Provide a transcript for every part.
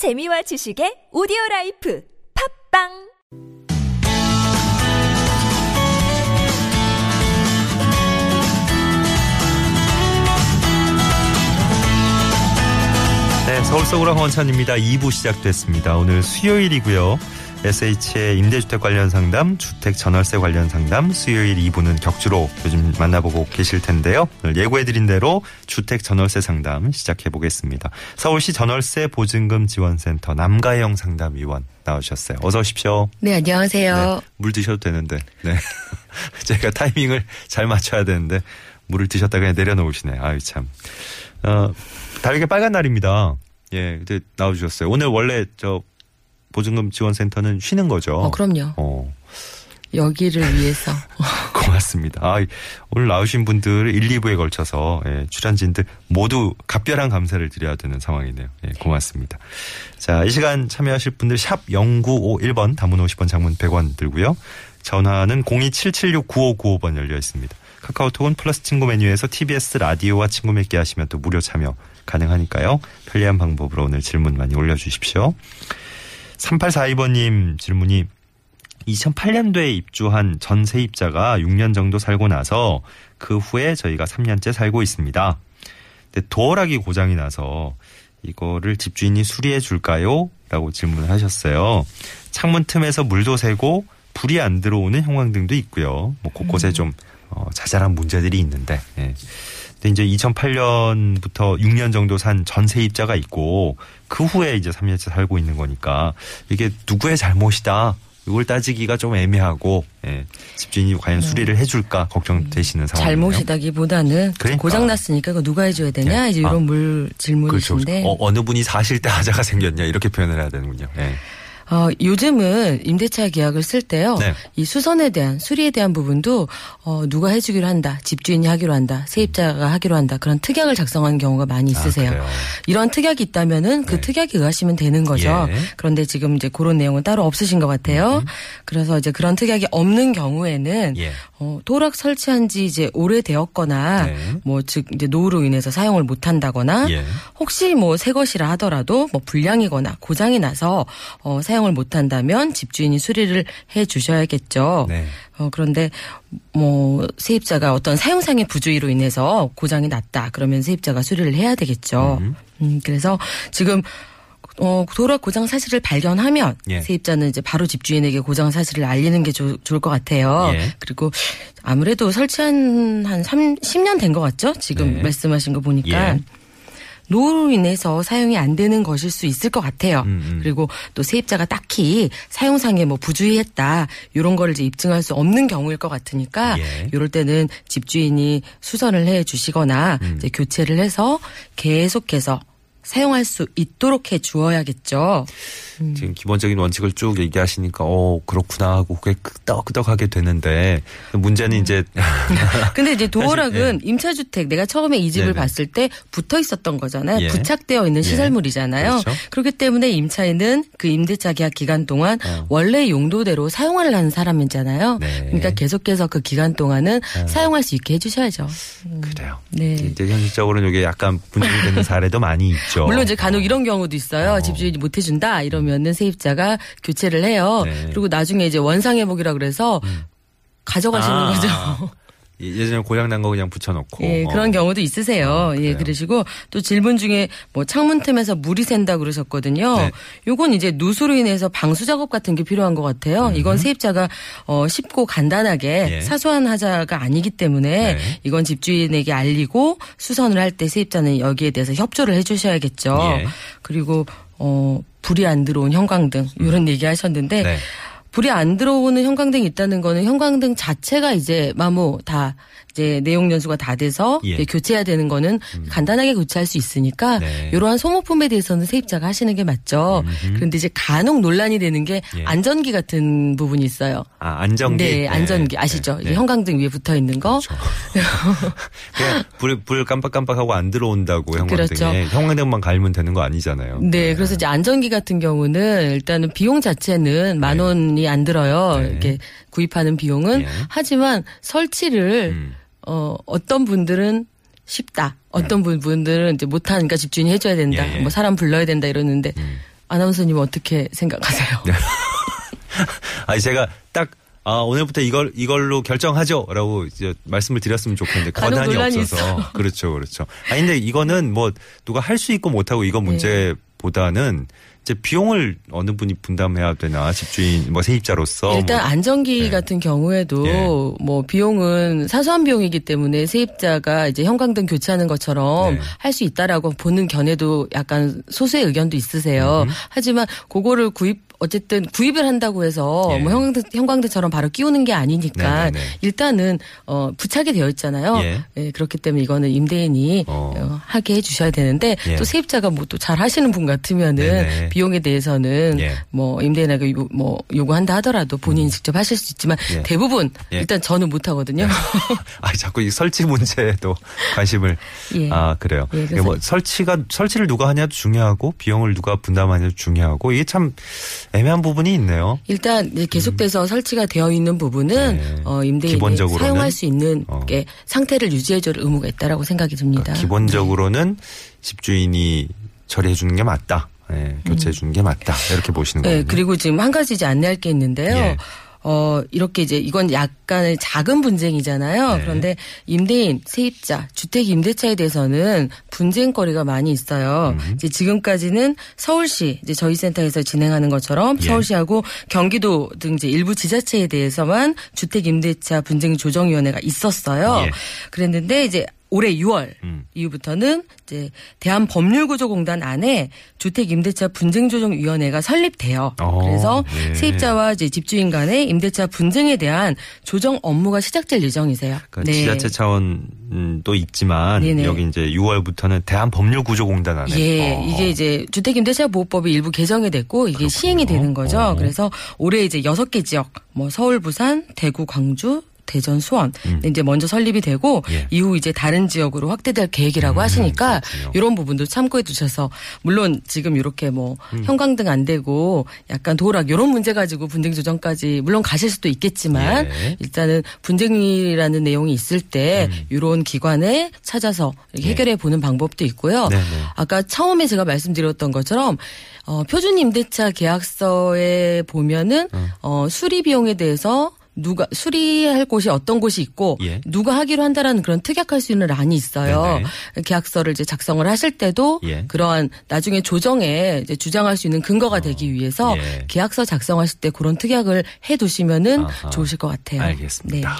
재미와 지식의 오디오 라이프 팟빵 네, 서울 속으로 황원찬입니다. 2부 시작됐습니다. 오늘 수요일이고요. SH의 임대주택 관련 상담, 주택 전월세 관련 상담, 수요일 2부는 격주로 요즘 만나보고 계실 텐데요. 오늘 예고해드린 대로 주택 전월세 상담 시작해 보겠습니다. 서울시 전월세 보증금 지원센터 남가영 상담위원 나오셨어요. 어서 오십시오. 네, 안녕하세요. 네, 물 드셔도 되는데, 네. 제가 타이밍을 잘 맞춰야 되는데, 물을 드셨다가 그냥 내려놓으시네. 아유, 참. 어, 달게 빨간 날입니다. 예, 근데 나와주셨어요. 오늘 원래 저 보증금 지원센터는 쉬는 거죠. 어, 그럼요. 어, 여기를 위해서. 고맙습니다. 아, 오늘 나오신 분들 1, 2부에 걸쳐서 예, 출연진들 모두 각별한 감사를 드려야 되는 상황이네요. 예, 고맙습니다. 자, 이 시간 참여하실 분들 샵 0951번 담은 50번 장문 100원 들고요. 전화는 027769595번 열려 있습니다. 카카오톡은 플러스 친구 메뉴에서 TBS 라디오와 친구 맺기 하시면 또 무료 참여 가능하니까요. 편리한 방법으로 오늘 질문 많이 올려주십시오. 3842번님 질문이 2008년도에 입주한 전 세입자가 6년 정도 살고 나서 그 후에 저희가 3년째 살고 있습니다. 근데 도어락이 고장이 나서 이거를 집주인이 수리해 줄까요? 라고 질문을 하셨어요. 창문 틈에서 물도 새고 불이 안 들어오는 형광등도 있고요. 뭐 곳곳에 좀 어, 자잘한 문제들이 있는데. 예. 근데 이제 2008년부터 6년 정도 산 전세입자가 있고 그 후에 이제 3년째 살고 있는 거니까 이게 누구의 잘못이다. 이걸 따지기가 좀 애매하고 예. 집주인이 과연 수리를 해줄까 걱정되시는 상황이에요. 잘못이다기보다는 그러니까. 고장 났으니까 그거 누가 해줘야 되냐 네. 이제 이런 아. 물 그렇죠. 질문이신데 어, 어느 분이 사실 때 하자가 생겼냐 이렇게 표현을 해야 되는군요. 예. 어, 요즘은 임대차 계약을 쓸 때요. 네. 이 수선에 대한 수리에 대한 부분도 어, 누가 해주기로 한다, 집주인이 하기로 한다, 세입자가 하기로 한다 그런 특약을 작성하는 경우가 많이 있으세요. 그래요? 이런 특약이 있다면은 그 네. 특약에 의하시면 되는 거죠. 예. 그런데 지금 이제 그런 내용은 따로 없으신 것 같아요. 그래서 이제 그런 특약이 없는 경우에는 예. 어, 도락 설치한 지 이제 오래되었거나 네. 뭐즉 이제 노후로 인해서 사용을 못 한다거나 예. 혹시 뭐 새 것이라 하더라도 뭐 불량이거나 고장이 나서 어, 사용 을 못 한다면 집주인이 수리를 해 주셔야겠죠. 네. 어, 그런데 뭐 세입자가 어떤 사용상의 부주의로 인해서 고장이 났다. 그러면 세입자가 수리를 해야 되겠죠. 음. 음, 그래서 지금 어, 도락 고장 사실을 발견하면 예. 세입자는 이제 바로 집주인에게 고장 사실을 알리는 게 좋, 좋을 것 같아요. 예. 그리고 아무래도 설치한 한 3, 10년 된 것 같죠? 지금 네. 말씀하신 거 보니까. 예. 노후로 인해서 사용이 안 되는 것일 수 있을 것 같아요. 음, 음. 그리고 또 세입자가 딱히 사용상에 뭐 부주의했다 이런 거를 이제 입증할 수 없는 경우일 것 같으니까 예. 이럴 때는 집주인이 수선을 해 주시거나 음. 이제 교체를 해서 계속해서 사용할 수 있도록 해 주어야겠죠. 지금 기본적인 원칙을 쭉 얘기하시니까 어 그렇구나 하고 그게 끄덕끄덕하게 되는데 문제는 이제 근데 이제 도어락은 예. 임차주택 내가 처음에 이 집을 네네. 봤을 때 붙어 있었던 거잖아요. 예. 부착되어 있는 예. 시설물이잖아요. 그렇죠. 그렇기 때문에 임차인은 그 임대차 계약 기간 동안 어. 원래 용도대로 사용을 하는 사람이잖아요. 네. 어. 그러니까 계속해서 그 기간 동안은 사용할 수 있게 해주셔야죠. 그래요. 네. 이제 현실적으로는 이게 약간 분쟁이 되는 사례도 많이 있죠. 물론 이제 간혹 이런 경우도 있어요. 어. 집주인이 못 해준다 이러면은 세입자가 교체를 해요. 네. 음. 그리고 나중에 이제 원상회복이라 그래서 가져가시는 아, 거죠. 예전에 고장 난 거 그냥 붙여놓고. 예, 그런 어. 경우도 있으세요. 아, 예? 그러시고 또 질문 중에 뭐 창문 틈에서 물이 샌다 그러셨거든요. 네. 요건 이제 누수로 인해서 방수 작업 같은 게 필요한 것 같아요. 이건 세입자가 어 쉽고 간단하게 음. 예. 사소한 하자가 아니기 때문에 네. 이건 집주인에게 알리고 수선을 할 때 세입자는 여기에 대해서 협조를 해 주셔야겠죠. 예. 그리고 어 불이 안 들어온 형광등 이런 얘기 하셨는데 네. 불이 안 들어오는 형광등이 있다는 거는 형광등 자체가 이제 마모 다 이제 내용 연수가 다 돼서 예. 음. 교체해야 되는 거는 간단하게 교체할 수 있으니까 네. 이러한 소모품에 대해서는 세입자가 하시는 게 맞죠. 그런데 이제 간혹 논란이 되는 게 예. 안전기 같은 부분이 있어요. 아, 안전기. 네, 안전기 아시죠? 네, 이게 네. 형광등 위에 붙어 있는 거. 그렇죠. 그냥 불, 불 깜빡깜빡하고 안 들어온다고 형광등에 그렇죠. 형광등만 갈면 되는 거 아니잖아요. 네, 그래서 이제 안전기 같은 경우는 일단은 비용 자체는 만 원이 안 들어요. 네. 이렇게 구입하는 비용은 예. 하지만 설치를 음. 어 어떤 분들은 쉽다. 어떤 분- 분들은 이제 못하니까 집주인이 해줘야 된다. 예, 예. 뭐 사람 불러야 된다 이러는데 음. 아나운서님 어떻게 생각하세요? 네. 아니 제가 딱 아, 오늘부터 이걸 이걸로 결정하죠라고 이제 말씀을 드렸으면 좋겠는데 권한이 없어서 있어. 그렇죠, 그렇죠. 아니 근데 이거는 뭐 누가 할 수 있고 못 하고 이거 문제 보다는 이제 비용을 어느 분이 분담해야 되나 집주인 뭐 세입자로서 일단 뭐 안전기 네. 같은 경우에도 예. 뭐 비용은 사소한 비용이기 때문에 세입자가 이제 형광등 교체하는 것처럼 네. 할수 있다라고 보는 견해도 약간 소수의 의견도 있으세요. 하지만 그거를 구입 어쨌든 구입을 한다고 해서 예. 뭐 형광등, 형광등처럼 바로 끼우는 게 아니니까 네네네. 일단은 어 부착이 되어 있잖아요. 예. 예, 그렇기 때문에 이거는 임대인이 어. 어, 하게 해주셔야 되는데 예. 또 세입자가 뭐 또 잘 하시는 분 같으면은 네네. 비용에 대해서는 예. 뭐 임대인에게 요, 뭐 요구한다 하더라도 본인이 직접 하실 수 있지만 예. 대부분 예. 일단 저는 못 하거든요. 아 자꾸 이 설치 문제에도 관심을 예. 아 그래요. 예, 뭐 설치가 설치를 누가 하냐도 중요하고 비용을 누가 분담하냐도 중요하고 이게 참 애매한 부분이 있네요. 일단 계속돼서 설치가 되어 있는 부분은 네. 어, 임대인이 사용할 수 있는 어. 게 상태를 유지해줄 의무가 있다라고 생각이 듭니다. 그러니까 기본 적으로는 집주인이 처리해 주는 게 맞다. 예, 교체해 주는 게 맞다. 이렇게 보시는 네, 거예요. 그리고 지금 한 가지 이제 안내할 게 있는데요. 예. 어, 이렇게 이제 이건 약간의 작은 분쟁이잖아요. 네. 그런데 임대인, 세입자, 주택 임대차에 대해서는 분쟁거리가 많이 있어요. 음. 이제 지금까지는 서울시 이제 저희 센터에서 진행하는 것처럼 예. 서울시하고 경기도 등 이제 일부 지자체에 대해서만 주택 임대차 분쟁 조정위원회가 있었어요. 예. 그랬는데 이제 올해 6월 음. 이후부터는 이제 대한법률구조공단 안에 주택임대차 분쟁조정위원회가 설립돼요. 어, 그래서 예. 세입자와 이제 집주인 간의 임대차 분쟁에 대한 조정 업무가 시작될 예정이세요. 그러니까 지자체 차원도 있지만 네네. 여기 이제 6월부터는 대한법률구조공단 안에 예, 어. 이게 이제 주택임대차 보호법이 일부 개정이 됐고 이게 시행이 되는 거죠. 어. 그래서 올해 이제 여섯 개 지역, 뭐 서울, 부산, 대구, 광주, 대전, 수원 이제 먼저 설립이 되고 음. 예. 이후 이제 다른 지역으로 확대될 계획이라고 하시니까 그렇군요. 이런 부분도 참고해 두셔서 물론 지금 이렇게 뭐 음. 형광등 안 되고 약간 도락 이런 문제 가지고 분쟁 조정까지 물론 가실 수도 있겠지만 예. 일단은 분쟁이라는 내용이 있을 때 음. 이런 기관에 찾아서 이렇게 해결해 보는 방법도 있고요. 네네. 아까 처음에 제가 말씀드렸던 것처럼 어, 표준 임대차 계약서에 보면은 어, 수리 비용에 대해서 누가 수리할 곳이 어떤 곳이 있고 예. 누가 하기로 한다라는 그런 특약할 수 있는 란이 있어요. 계약서를 이제 작성을 하실 때도 예. 그러한 나중에 조정에 이제 주장할 수 있는 근거가 되기 위해서 예. 계약서 작성하실 때 그런 특약을 해 두시면은 아하. 좋으실 것 같아요. 알겠습니다. 네.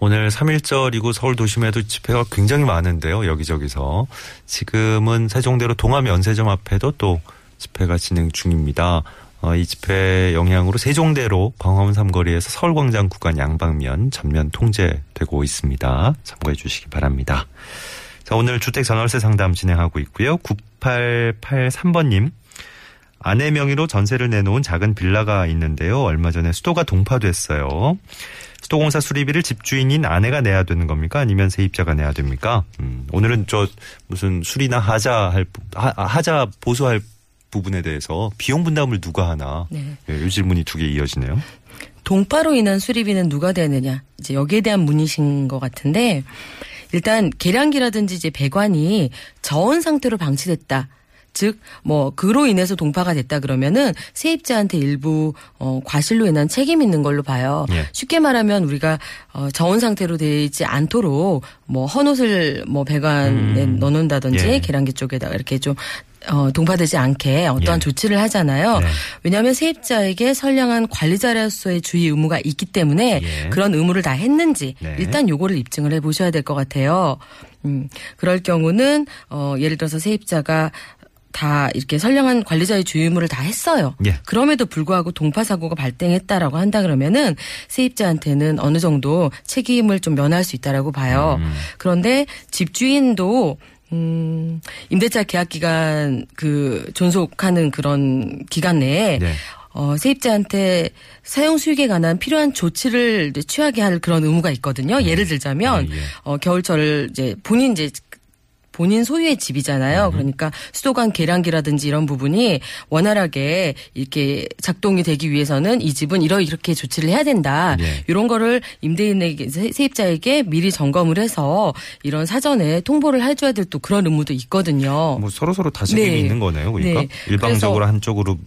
오늘 3일절이고 서울 도심에도 집회가 굉장히 많은데요. 여기저기서. 지금은 세종대로 동암 연세점 앞에도 또 집회가 진행 중입니다. 어, 이 집회 영향으로 세종대로 광화문 삼거리에서 서울광장 구간 양방면 전면 통제되고 있습니다. 참고해 주시기 바랍니다. 자, 오늘 주택 전월세 상담 진행하고 있고요. 9883번님. 아내 명의로 전세를 내놓은 작은 빌라가 있는데요. 얼마 전에 수도가 동파됐어요. 수도공사 수리비를 집주인인 아내가 내야 되는 겁니까? 아니면 세입자가 내야 됩니까? 음, 오늘은 저 무슨 수리나 하자 할 하자 보수할 부분에 대해서 비용 분담을 누가 하나? 네. 예, 이 질문이 두 개 이어지네요. 동파로 인한 수리비는 누가 되느냐 이제 여기에 대한 문의신 것 같은데 일단 계량기라든지 이제 배관이 저온 상태로 방치됐다. 즉, 뭐, 그로 인해서 동파가 됐다 그러면은 세입자한테 일부, 어, 과실로 인한 책임 있는 걸로 봐요. 예. 쉽게 말하면 우리가, 어, 저온 상태로 되지 않도록 뭐, 헌옷을 뭐, 배관에 음. 넣어놓는다든지 예. 계량기 쪽에다가 이렇게 좀, 어, 동파되지 않게 어떠한 예. 조치를 하잖아요. 네. 왜냐하면 세입자에게 선량한 관리자로서의 주의 의무가 있기 때문에 예. 그런 의무를 다 했는지 네. 일단 요거를 입증을 해 보셔야 될 것 같아요. 음, 그럴 경우는 어, 예를 들어서 세입자가 다 이렇게 선량한 관리자의 주의 의무를 다 했어요. 예. 그럼에도 불구하고 동파 사고가 발생했다라고 한다 그러면은 세입자한테는 어느 정도 책임을 좀 면할 수 있다라고 봐요. 음. 그런데 집주인도 음, 임대차 계약 기간 그 존속하는 그런 기간 내에 네. 어, 세입자한테 사용 수익에 관한 필요한 조치를 이제 취하게 할 그런 의무가 있거든요. 예를 들자면 예, 예. 어, 겨울철 이제 본인 이제 본인 소유의 집이잖아요. 그러니까 수도관 계량기라든지 이런 부분이 원활하게 이렇게 작동이 되기 위해서는 이 집은 이러 이렇게 조치를 해야 된다. 예. 이런 거를 임대인에게 세- 세입자에게 미리 점검을 해서 이런 사전에 통보를 해줘야 될 또 그런 의무도 있거든요. 뭐 서로 서로 다 책임이 네. 있는 거네요. 그러니까 네. 일방적으로 한쪽으로 뭐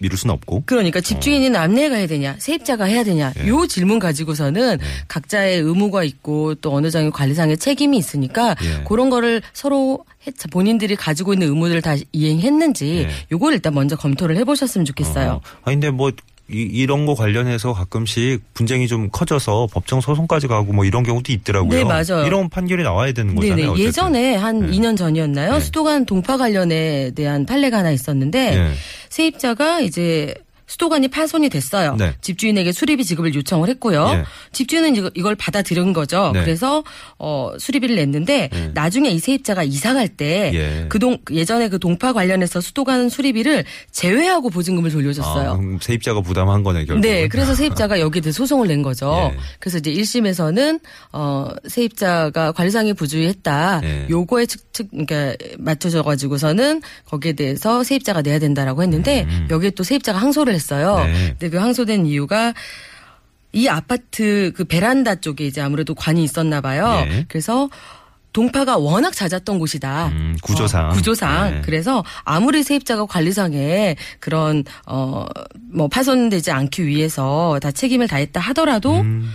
미룰 수는 없고. 그러니까 집주인이 남녀가 해야 되냐, 세입자가 해야 되냐, 예. 요 질문 가지고서는 각자의 의무가 있고 또 어느 정도 관리상의 책임이 있으니까 예. 그런 거를 서로 해- 본인들이 가지고 있는 의무를 다 이행했는지 예. 요걸 일단 먼저 검토를 해보셨으면 좋겠어요. 어. 아니 근데 뭐 이, 런거 관련해서 가끔씩 분쟁이 좀 커져서 법정 소송까지 가고 뭐 이런 경우도 있더라고요. 네, 맞아요. 이런 판결이 나와야 되는 거잖아요. 네네. 어쨌든. 예전에 한 네. 2년 전이었나요? 네. 수도관 동파 관련에 대한 판례가 하나 있었는데 예. 세입자가 이제 수도관이 파손이 됐어요. 네. 집주인에게 수리비 지급을 요청을 했고요. 예. 집주인은 이걸 받아들인 거죠. 네. 그래서 어 수리비를 냈는데 예. 나중에 이 세입자가 이사 갈때 예. 그동 예전에 그 동파 관련해서 수도관 수리비를 제외하고 보증금을 돌려줬어요. 아, 그럼 세입자가 부담한 거네 결국. 네, 그래서 세입자가 여기에 대해 소송을 낸 거죠. 예. 그래서 이제 1심에서는 어 세입자가 관리상의 부주의했다. 예. 요거에 측측 그러니까 맞춰져 가지고서는 거기에 대해서 세입자가 내야 된다라고 했는데 여기에 또 세입자가 항소를 음. 네. 근데 그 항소된 이유가 이 아파트 그 베란다 쪽에 이제 아무래도 관이 있었나 봐요. 예. 그래서 동파가 워낙 잦았던 곳이다. 음, 구조상. 어, 구조상. 네. 그래서 아무리 세입자가 관리상에 그런 어 뭐 파손되지 않기 위해서 다 책임을 다했다 하더라도 음.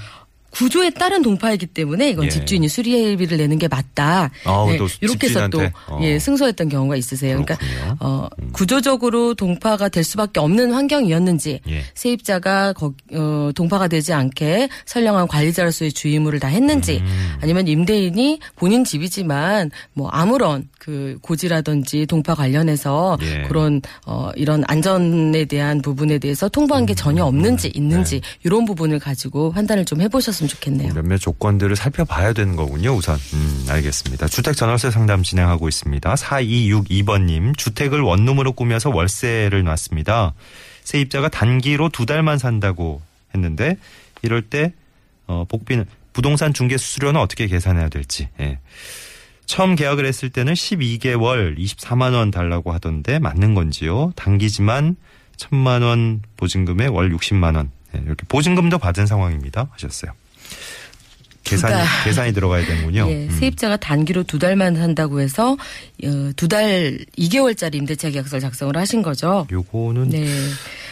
구조에 따른 동파이기 때문에 이건 예. 집주인이 수리비를 내는 게 맞다. 아우, 또 이렇게 해서 또? 어. 예, 승소했던 경우가 있으세요. 그렇군요. 음. 그러니까 어, 구조적으로 동파가 될 수밖에 없는 환경이었는지 예. 세입자가 거, 어, 동파가 되지 않게 선량한 관리자로서의 주의무를 다 했는지 음. 아니면 임대인이 본인 집이지만 뭐 아무런 그 고지라든지 동파 관련해서 예. 그런 어 이런 안전에 대한 부분에 대해서 통보한 게 전혀 없는지 있는지 네. 이런 부분을 가지고 판단을 좀 해보셨으면 좋겠네요. 몇몇 조건들을 살펴봐야 되는 거군요, 우선. 음, 알겠습니다. 주택 전월세 상담 진행하고 있습니다. 4262번님, 주택을 원룸으로 꾸며서 월세를 놨습니다. 세입자가 단기로 두 달만 산다고 했는데, 이럴 때, 어, 복비는, 부동산 중개 수수료는 어떻게 계산해야 될지, 예. 처음 계약을 했을 때는 12개월 24만원 달라고 하던데, 맞는 건지요? 단기지만, 천만 원 보증금에 월 60만원. 예, 이렇게 보증금도 받은 상황입니다. 하셨어요. 계산이, 달. 계산이 들어가야 되는군요. 예, 음. 세입자가 단기로 두 달만 산다고 해서 어, 두달 2개월짜리 임대차 계약서를 작성을 하신 거죠. 요거는 네.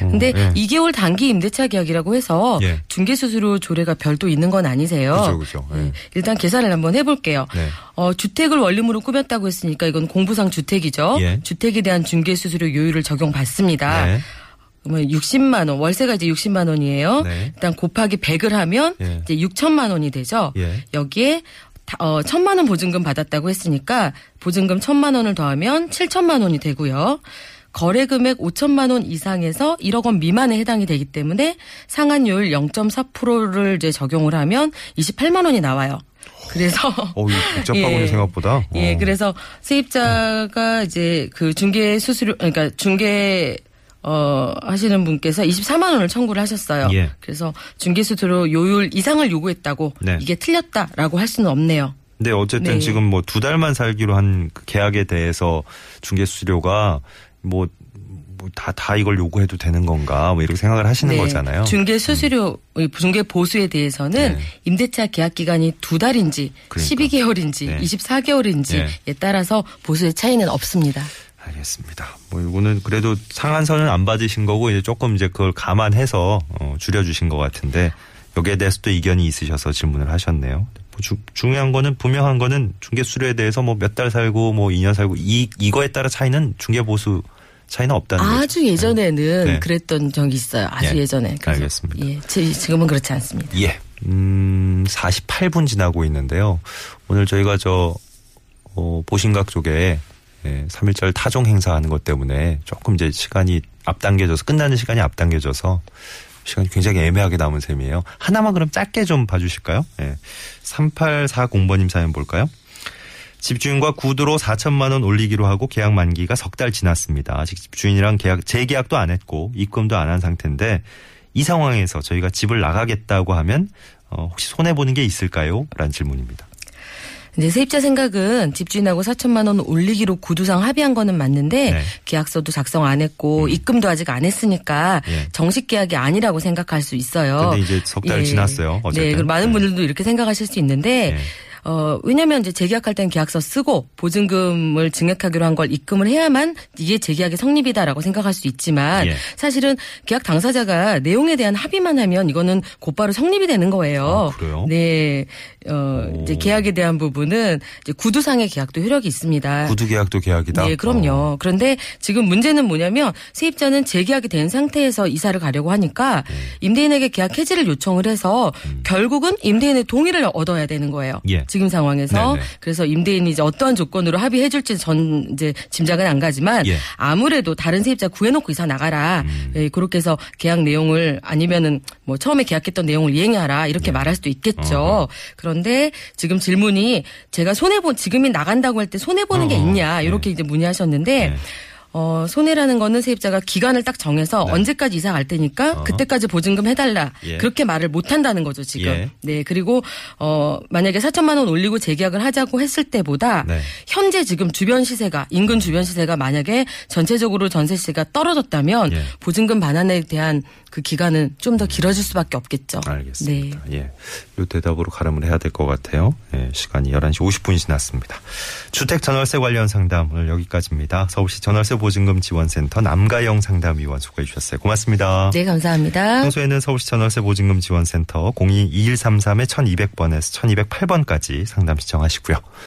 어, 근데 예. 2개월 단기 임대차 계약이라고 해서 예. 중개 수수료 조례가 별도 있는 건 아니세요. 그죠, 그죠. 예. 예, 일단 계산을 한번 해볼게요. 네. 어, 주택을 원룸으로 꾸몄다고 했으니까 이건 공부상 주택이죠. 예. 주택에 대한 중개 수수료 요율을 적용받습니다. 네. 그러면 60만 원, 월세가 이제 60만 원이에요. 네. 일단 곱하기 100을 하면 예. 이제 6천만 원이 되죠. 예. 여기에 다- 어, 천만 원 보증금 받았다고 했으니까 보증금 천만 원을 더하면 7천만 원이 되고요. 거래 금액 5천만 원 이상에서 1억 원 미만에 해당이 되기 때문에 상한율 0.4%를 이제 적용을 하면 28만 원이 나와요. 그래서 어, 복잡하군요, 예. 생각보다. 예, 어. 그래서 세입자가 이제 그 중개 수수료 그러니까 중개 어 하시는 분께서 24만 원을 청구를 하셨어요. 예. 그래서 중개 수수료 요율 이상을 요구했다고 네. 이게 틀렸다라고 할 수는 없네요. 근데 어쨌든 네. 지금 뭐 두 달만 살기로 한 그 계약에 대해서 중개 수수료가 뭐, 뭐 다, 다 이걸 요구해도 되는 건가 뭐 이렇게 생각을 하시는 거잖아요. 음. 중개 수수료, 중개 보수에 대해서는 네. 임대차 계약 기간이 두 달인지 그러니까. 12개월인지 네. 24개월인지에 네. 따라서 보수의 차이는 없습니다. 알겠습니다. 뭐 이거는 그래도 상한선은 안 받으신 거고 이제 조금 이제 그걸 감안해서 어, 줄여주신 것 같은데 여기에 대해서 또 이견이 있으셔서 질문을 하셨네요. 뭐 주- 중요한 거는 분명한 거는 중개 수료에 대해서 뭐 몇 달 살고 뭐 2년 살고 이 이거에 따라 차이는 중개 보수 차이는 없다는 거죠. 아주 예전에는 네. 그랬던 적이 있어요. 아주 예. 예. 전에 알겠습니다. 예, 지- 지금은 그렇지 않습니다. 예. 음, 48분 지나고 있는데요. 오늘 저희가 저, 어, 보신각 쪽에 예, 3일절 타종 행사하는 것 때문에 조금 이제 시간이 앞당겨져서 끝나는 시간이 앞당겨져서 시간이 굉장히 애매하게 남은 셈이에요. 하나만 그럼 짧게 좀 봐주실까요? 예. 3840번님 사연 볼까요? 집주인과 구두로 4천만 원 올리기로 하고 계약 만기가 석 달 지났습니다. 아직 집주인이랑 계약 재계약도 안 했고 입금도 안 한 상태인데 이 상황에서 저희가 집을 나가겠다고 하면 어, 혹시 손해 보는 게 있을까요? 라는 질문입니다. 이제 세입자 생각은 집주인하고 4천만 원 올리기로 구두상 합의한 거는 맞는데 네. 계약서도 작성 안 했고 입금도 아직 안 했으니까 예. 정식 계약이 아니라고 생각할 수 있어요. 근데 이제 석 달 지났어요. 어쨌든. 네, 많은 네. 분들도 이렇게 생각하실 수 있는데 네. 어, 왜냐면 이제 재계약할 땐 계약서 쓰고 보증금을 증액하기로 한 걸 입금을 해야만 이게 재계약의 성립이다라고 생각할 수 있지만 예. 사실은 계약 당사자가 내용에 대한 합의만 하면 이거는 곧바로 성립이 되는 거예요. 아, 그래요? 네. 어, 오. 이제 계약에 대한 부분은 이제 구두상의 계약도 효력이 있습니다. 구두 계약도 계약이다. 네, 그럼요. 어. 그런데 지금 문제는 뭐냐면 세입자는 재계약이 된 상태에서 이사를 가려고 하니까 네. 임대인에게 계약 해지를 요청을 해서 결국은 임대인의 동의를 얻어야 되는 거예요. 음. 예. 지금 상황에서 네네. 그래서 임대인이 이제 어떠한 조건으로 합의해 줄지 전 이제 짐작은 안 가지만 예. 아무래도 다른 세입자 구해놓고 이사 나가라. 음. 예, 그렇게 해서 계약 내용을 아니면은 뭐 처음에 계약했던 내용을 이행하라 이렇게 말할 수도 있겠죠. 예. 어허. 그런데 지금 질문이 제가 손해 본 지금이 나간다고 할 때 손해 보는 게. 있냐 이렇게 이제 문의하셨는데 네. 어, 손해라는 거는 세입자가 기간을 딱 정해서 언제까지 이사 갈 테니까 네. 어허. 그때까지 보증금 해달라. 예. 그렇게 말을 못 한다는 거죠, 지금. 예. 네. 그리고, 어, 만약에 4천만 원 올리고 재계약을 하자고 했을 때보다 네. 현재 지금 주변 시세가, 인근 주변 시세가 만약에 전체적으로 전세시가 떨어졌다면 예. 보증금 반환에 대한 그 기간은 좀 더 길어질 수밖에 없겠죠. 알겠습니다. 네. 예. 요 대답으로 가름을 해야 될 것 같아요. 예, 시간이 11시 50분이 지났습니다. 주택 전월세 관련 상담 오늘 여기까지입니다. 서울시 전월세 보증금 지원센터 남가영 상담위원 소개해 주셨어요. 고맙습니다. 네, 감사합니다. 평소에는 서울시 전월세 보증금 지원센터 02-2133-1200번에서 1208번까지 상담 신청하시고요.